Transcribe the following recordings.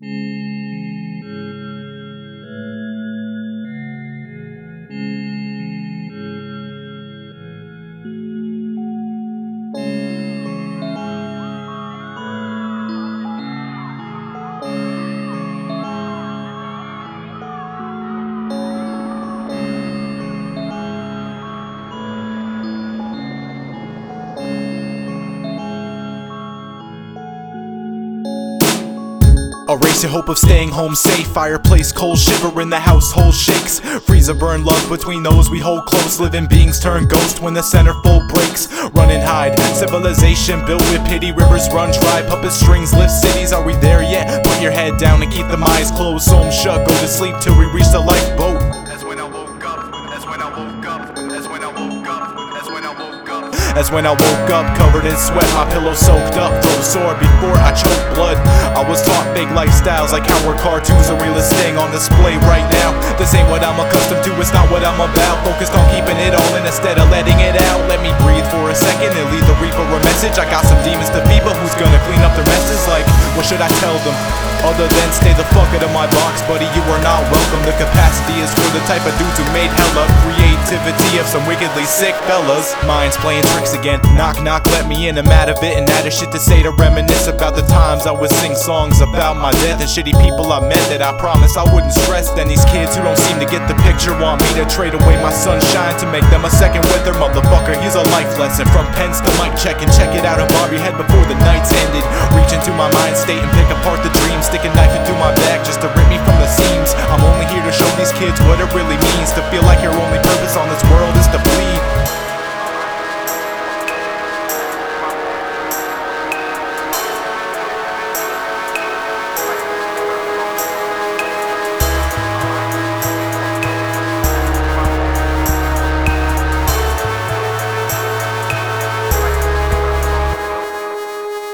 A in hope of staying home safe. Fireplace cold shiver in the household shakes. Freezer burn love between those we hold close. Living beings turn ghost when the centerfold breaks. Run and hide. Civilization built with pity. Rivers run dry. Puppet strings lift cities. Are we there yet? Put your head down and keep them eyes closed. So I'm shut. Go to sleep till we reach the lifeboat. As when I woke up covered in sweat, my pillow soaked up, throat sore before I choked blood. I was taught fake lifestyles like how our cartoons the realest thing on display right now. This ain't what I'm accustomed to, it's not what I'm about. Focused on keeping it all in instead of letting it out. Let me breathe for a second and leave the reaper a message. I got some demons to feed, but who's gonna clean up the messes? Like, what should I tell them? Other than stay the fuck out of my box, buddy, you are not welcome. The capacity is for the type of dudes who made hella creativity of some wickedly sick fellas. Minds playing tricks again. Knock, knock, let me in. I'm out of it and out of shit to say to reminisce about the times I would sing songs about my death and shitty people I met that I promised I wouldn't stress. Then these kids who don't seem to get the picture want me to trade away my sunshine to make them a second weather motherfucker. Here's a life lesson from pens to mic check and check it out bob your head before the night's ended. Reach into my mind state and pick apart it to feel like your only purpose on this world is to bleed.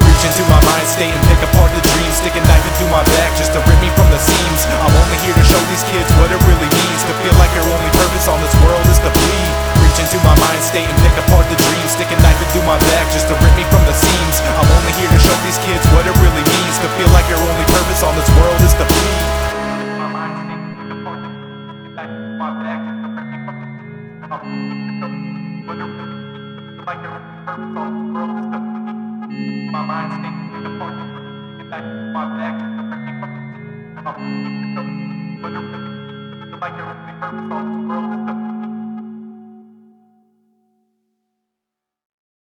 Reach into my mind state and pick apart the dreams. Stick a knife into my back just to rip me from the seams. I'm only state and pick apart the dreams. Stick a knife into my back just to rip me from the seams. I'm only here to show these kids what it really means to feel like your only purpose on this world is to bleed. Like your purpose on this world is to. My mind state, the my back like your purpose this world is